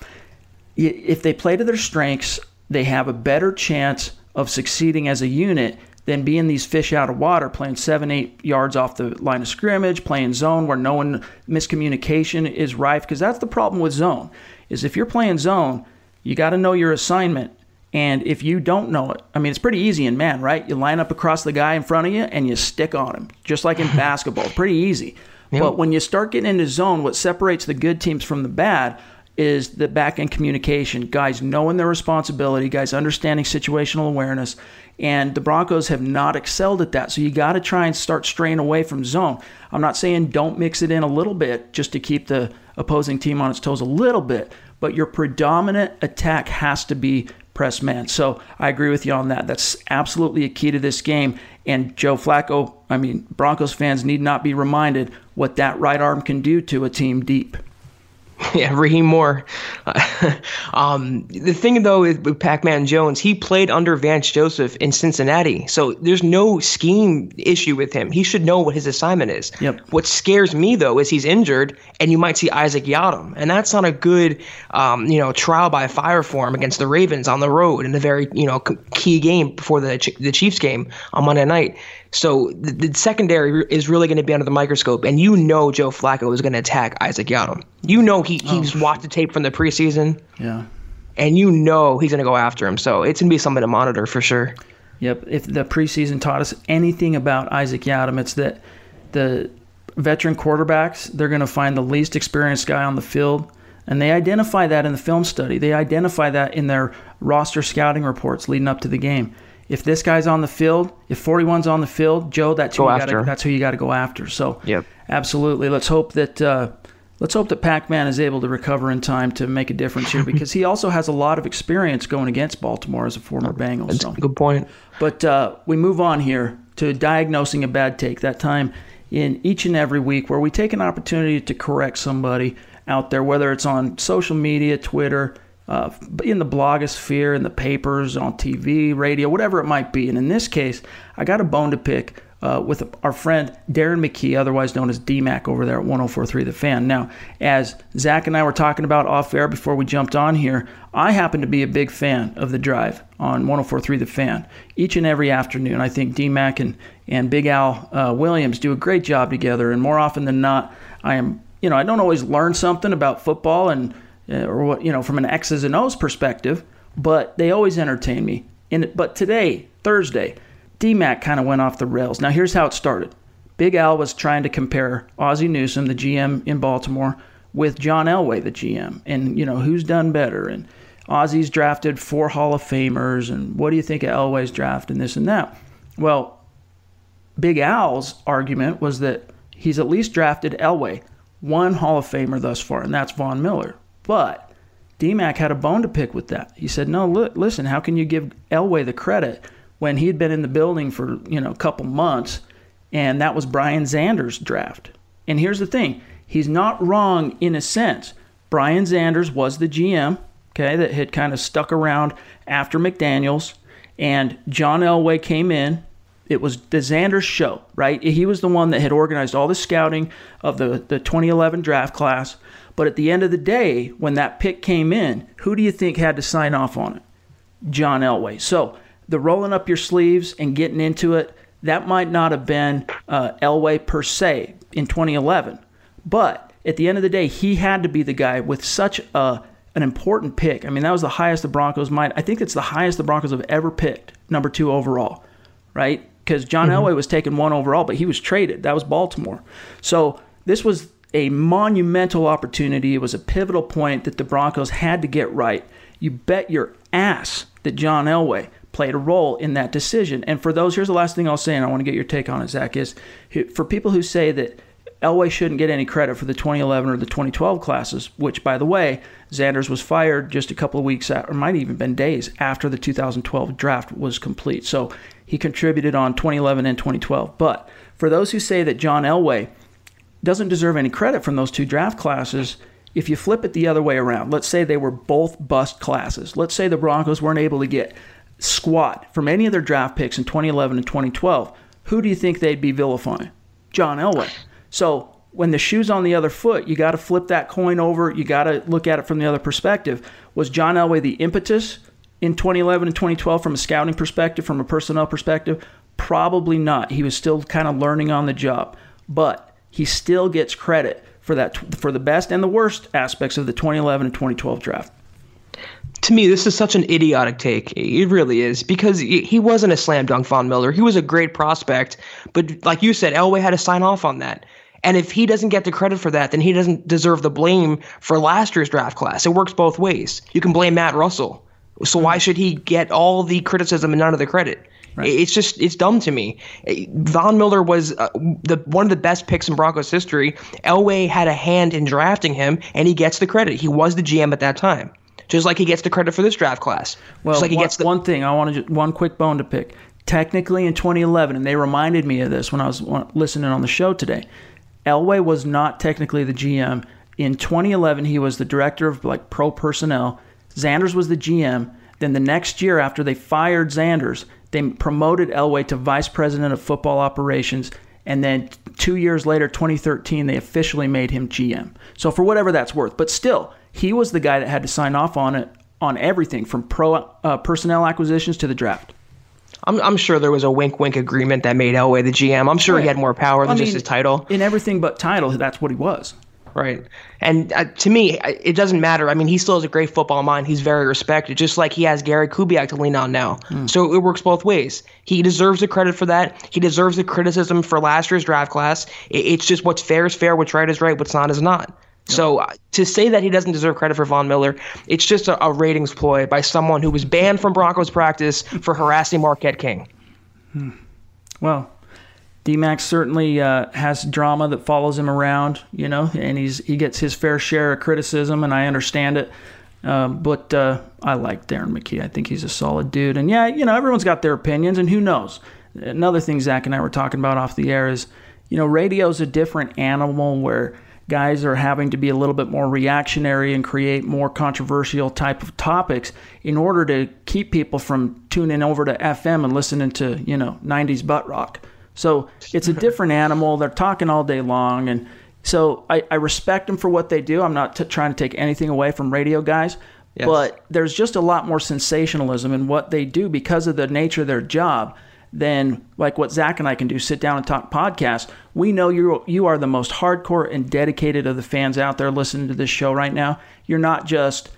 if they play to their strengths, they have a better chance of succeeding as a unit than being these fish out of water, playing seven, eight yards off the line of scrimmage, playing zone where no one miscommunication is rife. Because that's the problem with zone, is if you're playing zone, you got to know your assignment. And if you don't know it, I mean, it's pretty easy in man, right? You line up across the guy in front of you and you stick on him, just like in basketball. Pretty easy. Yep. But when you start getting into zone, what separates the good teams from the bad is the back end communication. Guys knowing their responsibility, guys understanding situational awareness. And the Broncos have not excelled at that. So you got to try and start straying away from zone. I'm not saying don't mix it in a little bit just to keep the opposing team on its toes a little bit, but your predominant attack has to be press man. So I agree with you on that. That's absolutely a key to this game. And Joe Flacco, I mean, Broncos fans need not be reminded what that right arm can do to a team deep. Yeah, Rahim Moore. um, the thing though with Pac-Man Jones, he played under Vance Joseph in Cincinnati, so there's no scheme issue with him. He should know what his assignment is. Yep. What scares me though is he's injured, and you might see Isaac Yiadom, and that's not a good, um, you know, trial by fire for him against the Ravens on the road in a very you know key game before the the Chiefs game on Monday night. So the, the secondary is really going to be under the microscope, and you know Joe Flacco is going to attack Isaac Yiadom. You know he oh, he's oh. watched the tape from the preseason. Yeah. And you know he's going to go after him. So it's going to be something to monitor for sure. Yep. If the preseason taught us anything about Isaac Yiadom, it's that the veteran quarterbacks they're going to find the least experienced guy on the field. And they identify that in the film study. They identify that in their roster scouting reports leading up to the game if this guy's on the field, if 41's on the field, Joe, that's who, you gotta, that's who you got to go after. So, yep. absolutely. Let's hope that uh, let's hope that Pac-Man is able to recover in time to make a difference here because he also has a lot of experience going against Baltimore as a former Bengal. That's so. a good point. But uh, we move on here to diagnosing a bad take. That time in each and every week where we take an opportunity to correct somebody out there, whether it's on social media, Twitter uh, in the blogosphere, in the papers, on TV, radio, whatever it might be. And in this case, I got a bone to pick uh, with our friend Darren McKee, otherwise known as DMAC, over there at 1043 The Fan. Now, as Zack and I were talking about off air before we jumped on here, I happen to be a big fan of The Drive on 1043 The Fan. Each and every afternoon, I think DMAC and, and Big Al uh, Williams do a great job together. And more often than not, I am, you know, I don't always learn something about football and Uh, or what you know from an X's and O's perspective, but they always entertain me. In but today, Thursday, DMAC kind of went off the rails. Now here's how it started. Big Al was trying to compare Ozzie Newsome, the GM in Baltimore, with John Elway, the GM, and you know who's done better. And Ozzie's drafted four Hall of Famers, and what do you think of Elway's draft and this and that? Well, Big Al's argument was that he's at least drafted Elway, one Hall of Famer thus far, and that's Von Miller. But DMAC had a bone to pick with that. He said, "No, look, listen. How can you give Elway the credit when he had been in the building for you know a couple months, and that was Brian Xanders' draft?" And here's the thing: he's not wrong in a sense. Brian Xanders was the GM, okay, that had kind of stuck around after McDaniels, and John Elway came in. It was the Xanders show, right? He was the one that had organized all the scouting of the, the 2011 draft class. But at the end of the day, when that pick came in, who do you think had to sign off on it? John Elway. So the rolling up your sleeves and getting into it, that might not have been uh, Elway per se in 2011. But at the end of the day, he had to be the guy with such a an important pick. I mean, that was the highest the Broncos might. I think it's the highest the Broncos have ever picked, number two overall, right? because John mm-hmm. Elway was taken one overall, but he was traded. That was Baltimore. So this was a monumental opportunity. It was a pivotal point that the Broncos had to get right. You bet your ass that John Elway played a role in that decision. And for those, here's the last thing I'll say, and I want to get your take on it, Zack, is for people who say that Elway shouldn't get any credit for the 2011 or the 2012 classes, which, by the way, Xanders was fired just a couple of weeks, or might even been days after the 2012 draft was complete. So he contributed on 2011 and 2012. But for those who say that John Elway doesn't deserve any credit from those two draft classes, if you flip it the other way around, let's say they were both bust classes. Let's say the Broncos weren't able to get squat from any of their draft picks in 2011 and 2012. Who do you think they'd be vilifying? John Elway. So when the shoe's on the other foot, you got to flip that coin over. You got to look at it from the other perspective. Was John Elway the impetus in 2011 and 2012 from a scouting perspective, from a personnel perspective? Probably not. He was still kind of learning on the job, but he still gets credit for that for the best and the worst aspects of the 2011 and 2012 draft to me, this is such an idiotic take. It really is because he wasn't a slam dunk Von Miller. He was a great prospect, but like you said, Elway had to sign off on that. And if he doesn't get the credit for that, then he doesn't deserve the blame for last year's draft class. It works both ways. You can blame Matt Russell. So why should he get all the criticism and none of the credit? Right. It's just it's dumb to me. Von Miller was uh, the one of the best picks in Broncos history. Elway had a hand in drafting him, and he gets the credit. He was the GM at that time just like he gets the credit for this draft class. Well, just like he one, gets the- one thing I want to one quick bone to pick. Technically, in 2011, and they reminded me of this when I was listening on the show today. Elway was not technically the GM. In 2011, he was the director of like pro personnel. Xanders was the GM. Then the next year, after they fired Xanders, they promoted Elway to vice president of football operations. And then two years later, 2013, they officially made him GM. So for whatever that's worth, but still, he was the guy that had to sign off on it on everything from pro uh, personnel acquisitions to the draft. I'm, I'm sure there was a wink wink agreement that made Elway the GM. I'm sure right. he had more power than I mean, just his title. In everything but title, that's what he was. Right. And uh, to me, it doesn't matter. I mean, he still has a great football mind. He's very respected, just like he has Gary Kubiak to lean on now. Mm. So it works both ways. He deserves the credit for that. He deserves the criticism for last year's draft class. It's just what's fair is fair, what's right is right, what's not is not. So uh, to say that he doesn't deserve credit for Von Miller, it's just a, a, ratings ploy by someone who was banned from Broncos practice for harassing Marquette King. Hmm. Well, DMAX certainly uh, has drama that follows him around, you know, and he's he gets his fair share of criticism, and I understand it. Um, but uh, I like Darren McKee. I think he's a solid dude, and yeah, you know, everyone's got their opinions, and who knows? Another thing Zack and I were talking about off the air is, you know, radio's a different animal where guys are having to be a little bit more reactionary and create more controversial type of topics in order to keep people from tuning over to FM and listening to, you know, 90s butt rock. So it's a different animal. They're talking all day long. And so I, I respect them for what they do. I'm not t- trying to take anything away from radio guys. Yes. But there's just a lot more sensationalism in what they do because of the nature of their job than like what Zack and I can do, sit down and talk podcast. We know you you are the most hardcore and dedicated of the fans out there listening to this show right now. You're not just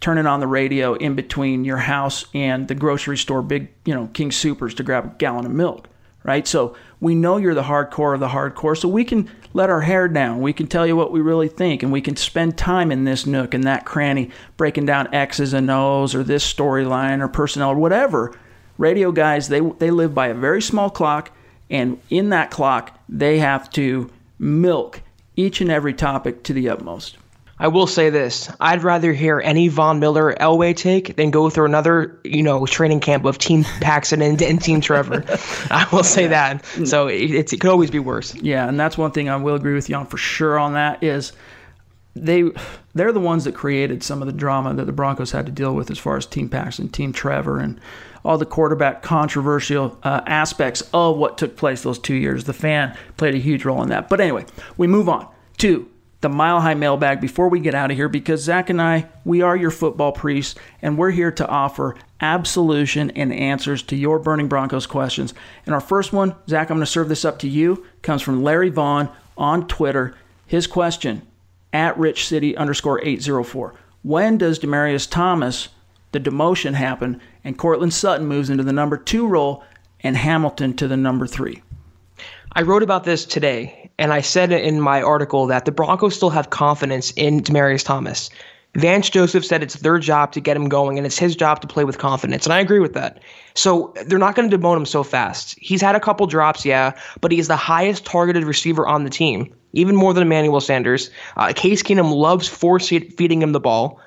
turning on the radio in between your house and the grocery store, big you know King Supers to grab a gallon of milk, right? So we know you're the hardcore of the hardcore, so we can let our hair down. We can tell you what we really think, and we can spend time in this nook and that cranny, breaking down X's and O's or this storyline or personnel or whatever radio guys they they live by a very small clock and in that clock they have to milk each and every topic to the utmost I will say this: I'd rather hear any Von Miller Elway take than go through another, you know, training camp of Team Paxton and, and Team Trevor. I will say that. So it, it could always be worse. Yeah, and that's one thing I will agree with you on for sure. On that is they they're the ones that created some of the drama that the Broncos had to deal with as far as Team Paxton, Team Trevor, and all the quarterback controversial uh, aspects of what took place those two years. The fan played a huge role in that. But anyway, we move on to the mile high mailbag before we get out of here because Zack and I, we are your football priests, and we're here to offer absolution and answers to your Burning Broncos questions. And our first one, Zack, I'm going to serve this up to you, comes from Larry Vaughn on Twitter. His question at Rich City underscore 804. When does Demaryius Thomas, the demotion happen, and Courtland Sutton moves into the number two role and Hamilton to the number three. I wrote about this today, and I said in my article that the Broncos still have confidence in Demaryius Thomas. Vance Joseph said it's their job to get him going, and it's his job to play with confidence. And I agree with that. So they're not going to demote him so fast. He's had a couple drops, yeah, but he is the highest targeted receiver on the team, even more than Emmanuel Sanders. Uh, Case Keenum loves force feeding him the ball.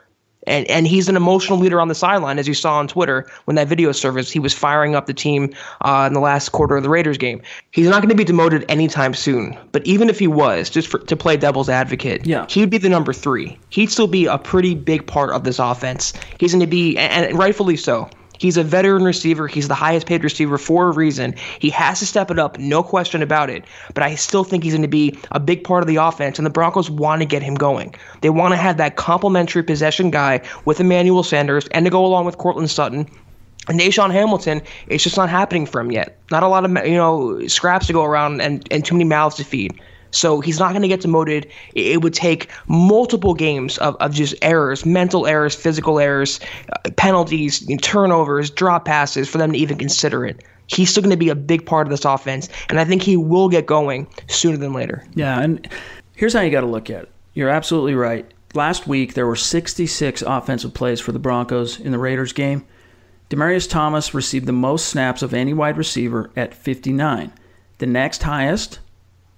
And, and he's an emotional leader on the sideline, as you saw on Twitter when that video surfaced. He was firing up the team uh, in the last quarter of the Raiders game. He's not going to be demoted anytime soon. But even if he was, just for, to play devil's advocate, yeah. he'd be the number three. He'd still be a pretty big part of this offense. He's going to be, and rightfully so. He's a veteran receiver. He's the highest paid receiver for a reason. He has to step it up, no question about it. But I still think he's going to be a big part of the offense, and the Broncos want to get him going. They want to have that complementary possession guy with Emmanuel Sanders and to go along with Courtland Sutton. And DaeSean Hamilton, it's just not happening for him yet. Not a lot of you know scraps to go around and, and too many mouths to feed. So he's not going to get demoted. It would take multiple games of, of just errors, mental errors, physical errors, uh, penalties, turnovers, drop passes for them to even consider it. He's still going to be a big part of this offense, and I think he will get going sooner than later. Yeah, and here's how you got to look at it. You're absolutely right. Last week, there were 66 offensive plays for the Broncos in the Raiders game. Demaryius Thomas received the most snaps of any wide receiver at 59. The next highest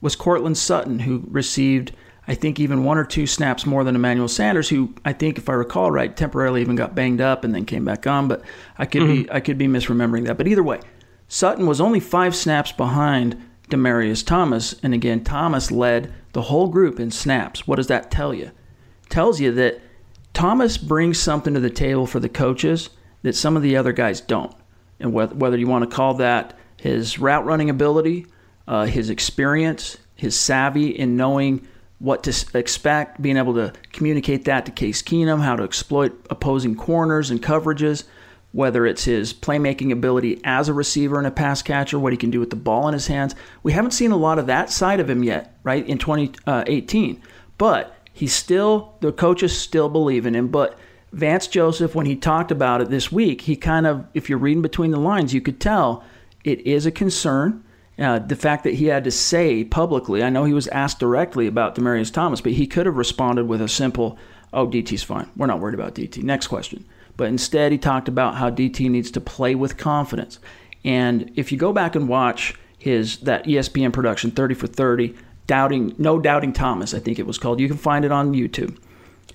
was Courtland Sutton, who received, I think, even one or two snaps more than Emmanuel Sanders, who I think, if I recall right, temporarily even got banged up and then came back on. But I could mm-hmm. be I could be misremembering that. But either way, Sutton was only five snaps behind Demaryius Thomas, and again, Thomas led the whole group in snaps. What does that tell you? It tells you that Thomas brings something to the table for the coaches that some of the other guys don't. And whether you want to call that his route running ability uh, his experience, his savvy in knowing what to expect, being able to communicate that to Case Keenum, how to exploit opposing corners and coverages, whether it's his playmaking ability as a receiver and a pass catcher, what he can do with the ball in his hands. We haven't seen a lot of that side of him yet, right, in 2018. But he's still, the coaches still believe in him. But Vance Joseph, when he talked about it this week, he kind of, if you're reading between the lines, you could tell it is a concern uh, the fact that he had to say publicly, I know he was asked directly about Demaryius Thomas, but he could have responded with a simple, oh, DT's fine. We're not worried about DT. Next question. But instead, he talked about how DT needs to play with confidence. And if you go back and watch his that ESPN production, 30 for 30, doubting, no doubting Thomas, I think it was called. You can find it on YouTube.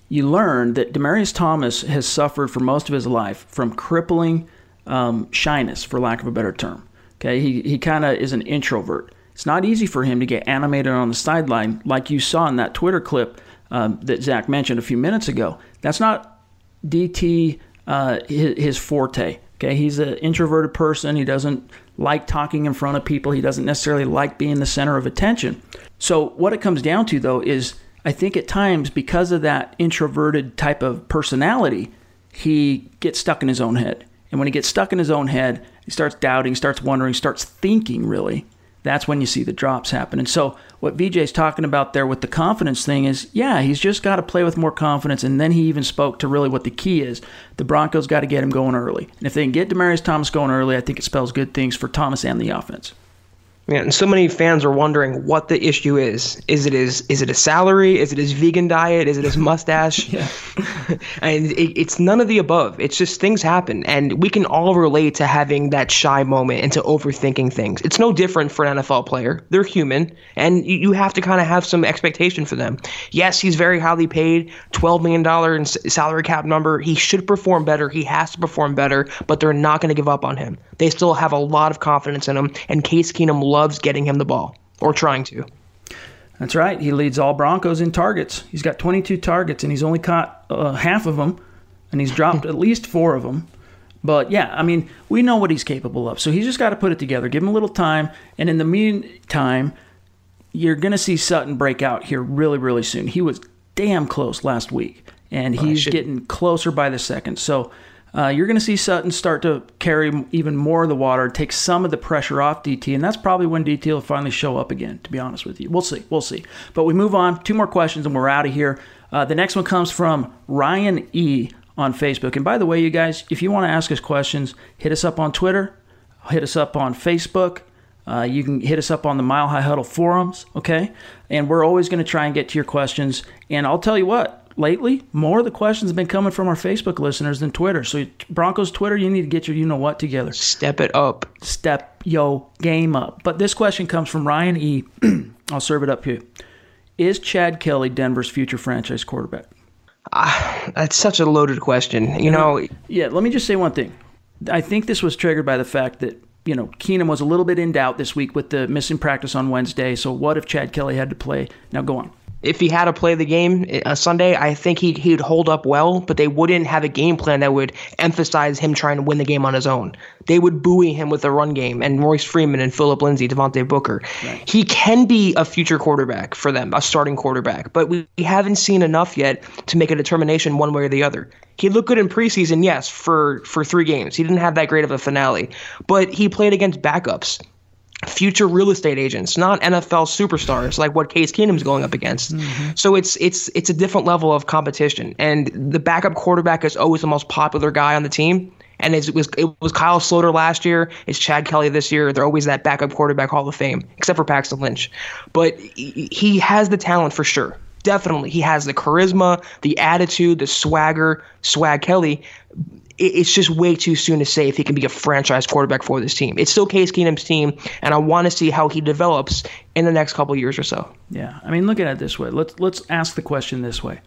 You learn that Demaryius Thomas has suffered for most of his life from crippling um, shyness, for lack of a better term. Okay, he, he kind of is an introvert. It's not easy for him to get animated on the sideline like you saw in that Twitter clip um, that Zack mentioned a few minutes ago. That's not DT uh, his, his forte. Okay, he's an introverted person. He doesn't like talking in front of people. He doesn't necessarily like being the center of attention. So what it comes down to though is I think at times because of that introverted type of personality, he gets stuck in his own head. And when he gets stuck in his own head, he starts doubting, starts wondering, starts thinking really. That's when you see the drops happen. And so, what VJ's talking about there with the confidence thing is yeah, he's just got to play with more confidence. And then he even spoke to really what the key is. The Broncos got to get him going early. And if they can get Demaryius Thomas going early, I think it spells good things for Thomas and the offense. Yeah, and so many fans are wondering what the issue is. Is it his is it a salary? Is it his vegan diet? Is it his mustache? yeah. and it, it's none of the above. It's just things happen, and we can all relate to having that shy moment and to overthinking things. It's no different for an NFL player. They're human, and you, you have to kind of have some expectation for them. Yes, he's very highly paid, twelve million dollar in salary cap number. He should perform better. He has to perform better, but they're not going to give up on him. They still have a lot of confidence in him, and Case Keenum loves getting him the ball or trying to. That's right. He leads all Broncos in targets. He's got 22 targets and he's only caught uh, half of them, and he's dropped at least four of them. But yeah, I mean, we know what he's capable of. So he's just got to put it together. Give him a little time. And in the meantime, you're going to see Sutton break out here really, really soon. He was damn close last week, and he's getting closer by the second. So uh, you're going to see Sutton start to carry even more of the water, take some of the pressure off DT, and that's probably when DT will finally show up again, to be honest with you. We'll see. We'll see. But we move on. Two more questions, and we're out of here. Uh, the next one comes from Ryan E. on Facebook. And by the way, you guys, if you want to ask us questions, hit us up on Twitter. hit us up on Facebook. Uh, you can hit us up on the Mile High Huddle forums, okay? And we're always going to try and get to your questions. And I'll tell you what, lately, more of the questions have been coming from our Facebook listeners than Twitter. So, Broncos Twitter, you need to get your you know what together. Step it up. Step yo game up. But this question comes from Ryan E. I'll serve it up here. Is Chad Kelly Denver's future franchise quarterback? Uh, that's such a loaded question. You know, yeah, let me just say one thing. I think this was triggered by the fact that you know, Keenum was a little bit in doubt this week with the missing practice on Wednesday. So what if Chad Kelly had to play? Now go on. If he had to play the game a uh, Sunday, I think he'd he'd hold up well, but they wouldn't have a game plan that would emphasize him trying to win the game on his own. They would buoy him with a run game and Royce Freeman and Phillip Lindsay, Devontae Booker. Right. He can be a future quarterback for them, a starting quarterback, but we haven't seen enough yet to make a determination one way or the other. He looked good in preseason, yes, for for three games. He didn't have that great of a finale, but he played against backups, future real estate agents, not NFL superstars like what Case Keenum's going up against. Mm-hmm. So it's it's it's a different level of competition, and the backup quarterback is always the most popular guy on the team. And it was it was Kyle Sloter last year. It's Chad Kelly this year. They're always that backup quarterback Hall of Fame, except for Paxton Lynch. But he has the talent for sure definitely he has the charisma, the attitude, the swagger, swag Kelly. It's just way too soon to say if he can be a franchise quarterback for this team. It's still Case Keenum's team, and I want to see how he develops in the next couple years or so. Yeah, I mean, look at it this way. Let's let's ask the question this way: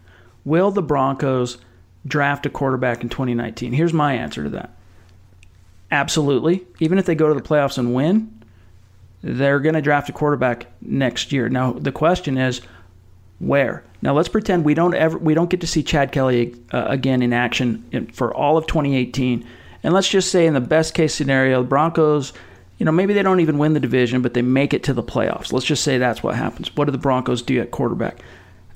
Will the Broncos draft a quarterback in 2019? Here's my answer to that. Absolutely. Even if they go to the playoffs and win, they're going to draft a quarterback next year. Now the question is where? Now let's pretend we don't ever we don't get to see Chad Kelly uh, again in action in, for all of 2018, and let's just say in the best case scenario, the Broncos, you know, maybe they don't even win the division, but they make it to the playoffs. Let's just say that's what happens. What do the Broncos do at quarterback?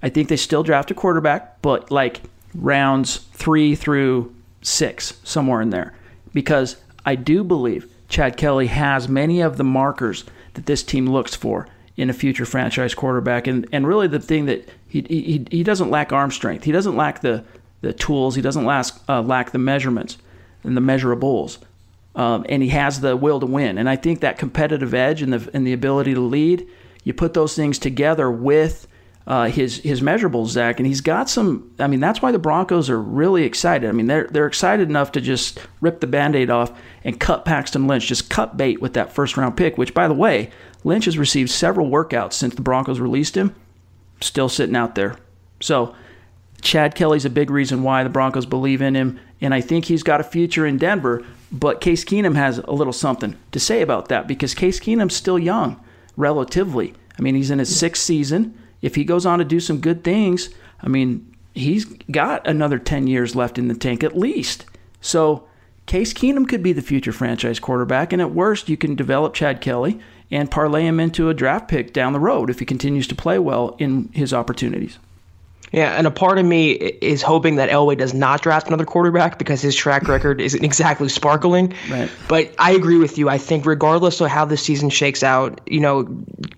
I think they still draft a quarterback, but like rounds three through six, somewhere in there, because I do believe Chad Kelly has many of the markers that this team looks for in a future franchise quarterback. And and really the thing that he he, he doesn't lack arm strength. He doesn't lack the the tools. He doesn't lack uh, lack the measurements and the measurables. Um, and he has the will to win. And I think that competitive edge and the and the ability to lead, you put those things together with uh, his his measurables, Zack, and he's got some. I mean, that's why the Broncos are really excited. I mean, they're they're excited enough to just rip the Band-Aid off and cut Paxton Lynch, just cut bait with that first round pick. Which, by the way, Lynch has received several workouts since the Broncos released him, still sitting out there. So, Chad Kelly's a big reason why the Broncos believe in him, and I think he's got a future in Denver. But Case Keenum has a little something to say about that because Case Keenum's still young, relatively. I mean, he's in his sixth season. If he goes on to do some good things, I mean, he's got another 10 years left in the tank at least. So, Case Keenum could be the future franchise quarterback, and at worst, you can develop Chad Kelly and parlay him into a draft pick down the road if he continues to play well in his opportunities. Yeah, and a part of me is hoping that Elway does not draft another quarterback because his track record isn't exactly sparkling. Right. But I agree with you. I think regardless of how this season shakes out, you know,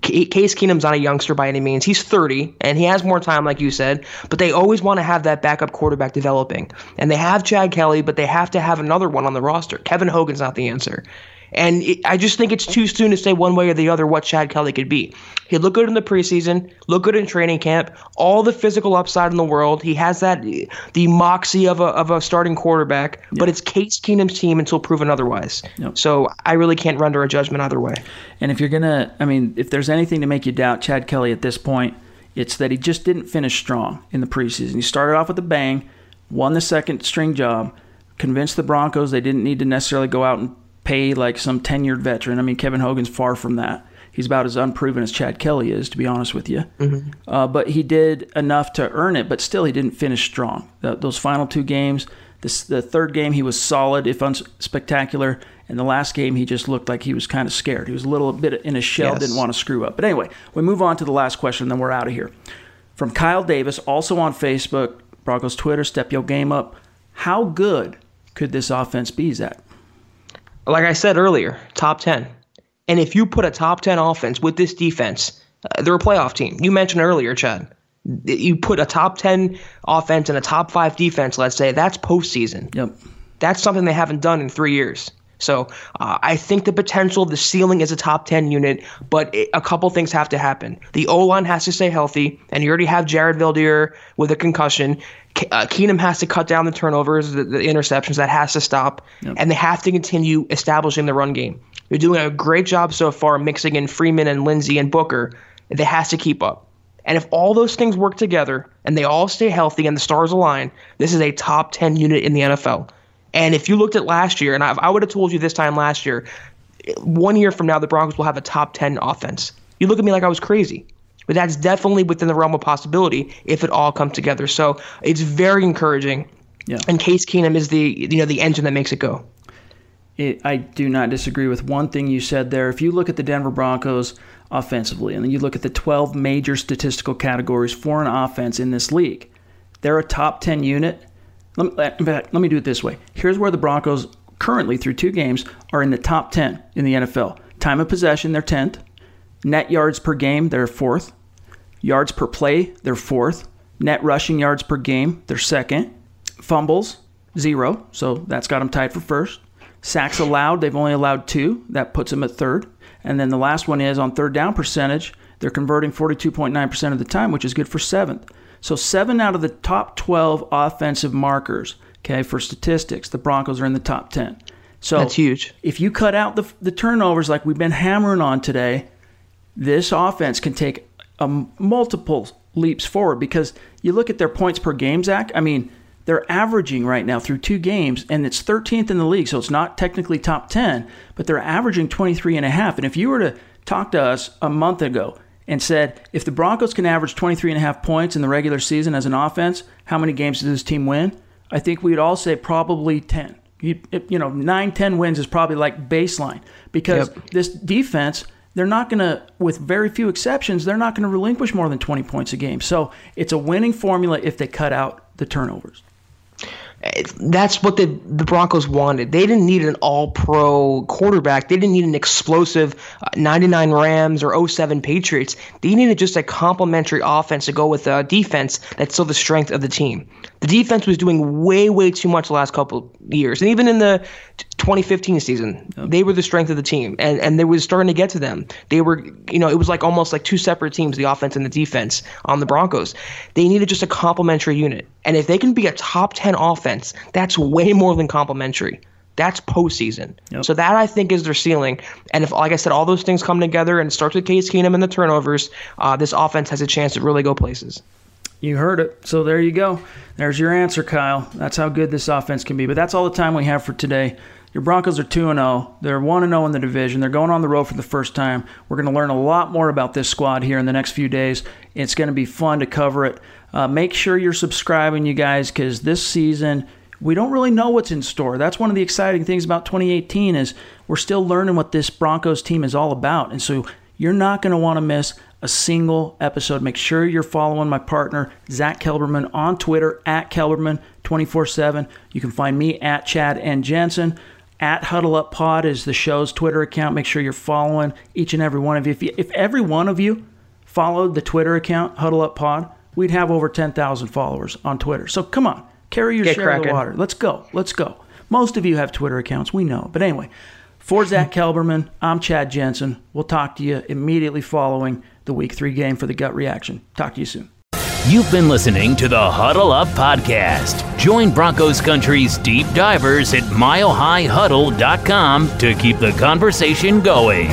Case Keenum's not a youngster by any means. He's 30 and he has more time, like you said. But they always want to have that backup quarterback developing, and they have Chad Kelly, but they have to have another one on the roster. Kevin Hogan's not the answer. And it, I just think it's too soon to say one way or the other what Chad Kelly could be. He looked good in the preseason, looked good in training camp, all the physical upside in the world. He has that the moxie of a of a starting quarterback, but it's Case Keenum's team until proven otherwise. Yep. So I really can't render a judgment either way. And if you're gonna, I mean, if there's anything to make you doubt Chad Kelly at this point, it's that he just didn't finish strong in the preseason. He started off with a bang, won the second string job, convinced the Broncos they didn't need to necessarily go out and pay like some tenured veteran. I mean, Kevin Hogan's far from that. He's about as unproven as Chad Kelly is, to be honest with you. Mm-hmm. Uh, but he did enough to earn it, but still, he didn't finish strong. The, those final two games, this, the third game, he was solid, if unspectacular. And the last game, he just looked like he was kind of scared. He was a little bit in a shell, yes. didn't want to screw up. But anyway, we move on to the last question, then we're out of here. From Kyle Davis, also on Facebook, Broncos Twitter, Step Your Game Up. How good could this offense be, Zack? Like I said earlier, top 10. And if you put a top 10 offense with this defense, uh, they're a playoff team. You mentioned earlier, Chad. You put a top 10 offense and a top 5 defense, let's say, that's postseason. Yep. That's something they haven't done in 3 years. So uh, I think the potential, the ceiling is a top 10 unit, but it, a couple things have to happen. The O line has to stay healthy, and you already have Jared Veldheer with a concussion. Ke- uh, Keenum has to cut down the turnovers, the, the interceptions. That has to stop, yep. and they have to continue establishing the run game. They're doing a great job so far mixing in Freeman and Lindsay and Booker. They has to keep up. And if all those things work together and they all stay healthy and the stars align, this is a top 10 unit in the NFL. And if you looked at last year, and I, I would have told you this time last year, one year from now, the Broncos will have a top 10 offense. You look at me like I was crazy. But that's definitely within the realm of possibility if it all comes together. So it's very encouraging. Yeah. And Case Keenum is the you know the engine that makes it go. It, I do not disagree with one thing you said there. If you look at the Denver Broncos offensively, and then you look at the 12 major statistical categories for an offense in this league, they're a top 10 unit. Let me, let me do it this way. Here's where the Broncos currently, through two games, are in the top 10 in the NFL. Time of possession, they're 10th. Net yards per game, they're fourth. Yards per play, they're fourth. Net rushing yards per game, they're second. Fumbles, zero. So that's got them tied for first. Sacks allowed, they've only allowed two. That puts them at third. And then the last one is on third down percentage, they're converting 42.9% of the time, which is good for seventh. So seven out of the top 12 offensive markers, okay, for statistics, the Broncos are in the top 10. So that's huge. If you cut out the, the turnovers like we've been hammering on today, this offense can take a multiple leaps forward because you look at their points per game, Zack. I mean, they're averaging right now through two games, and it's 13th in the league, so it's not technically top 10, but they're averaging 23 and a half. And if you were to talk to us a month ago and said, if the Broncos can average 23 and a half points in the regular season as an offense, how many games does this team win? I think we'd all say probably 10. You, you know, 9, 10 wins is probably like baseline because yep. this defense – they're not going to, with very few exceptions, they're not going to relinquish more than 20 points a game. So it's a winning formula if they cut out the turnovers that's what the the Broncos wanted. They didn't need an all pro quarterback. They didn't need an explosive uh, 99 Rams or 07 Patriots. They needed just a complementary offense to go with a defense that's still the strength of the team. The defense was doing way, way too much the last couple years. And even in the 2015 season, yep. they were the strength of the team. And, and they was starting to get to them. They were, you know, it was like almost like two separate teams, the offense and the defense on the Broncos. They needed just a complementary unit. And if they can be a top 10 offense, that's way more than complementary. That's postseason. Yep. So that I think is their ceiling. And if, like I said, all those things come together and starts with Case Keenum and the turnovers, uh, this offense has a chance to really go places. You heard it. So there you go. There's your answer, Kyle. That's how good this offense can be. But that's all the time we have for today. Your Broncos are 2 0. They're 1 0 in the division. They're going on the road for the first time. We're going to learn a lot more about this squad here in the next few days. It's going to be fun to cover it. Uh, make sure you're subscribing, you guys, because this season we don't really know what's in store. That's one of the exciting things about 2018 is we're still learning what this Broncos team is all about. And so you're not going to want to miss a single episode. Make sure you're following my partner, Zack Kelberman, on Twitter at Kelberman 24 7. You can find me at Chad and Jensen. At Huddle Up Pod is the show's Twitter account. Make sure you're following each and every one of you. If, you, if every one of you followed the Twitter account, Huddle Up Pod, we'd have over 10,000 followers on Twitter. So come on, carry your Get share cracking. of the water. Let's go. Let's go. Most of you have Twitter accounts, we know. But anyway, for Zack Kelberman, I'm Chad Jensen. We'll talk to you immediately following the week three game for the gut reaction. Talk to you soon. You've been listening to the Huddle Up Podcast. Join Broncos Country's deep divers at milehighhuddle.com to keep the conversation going.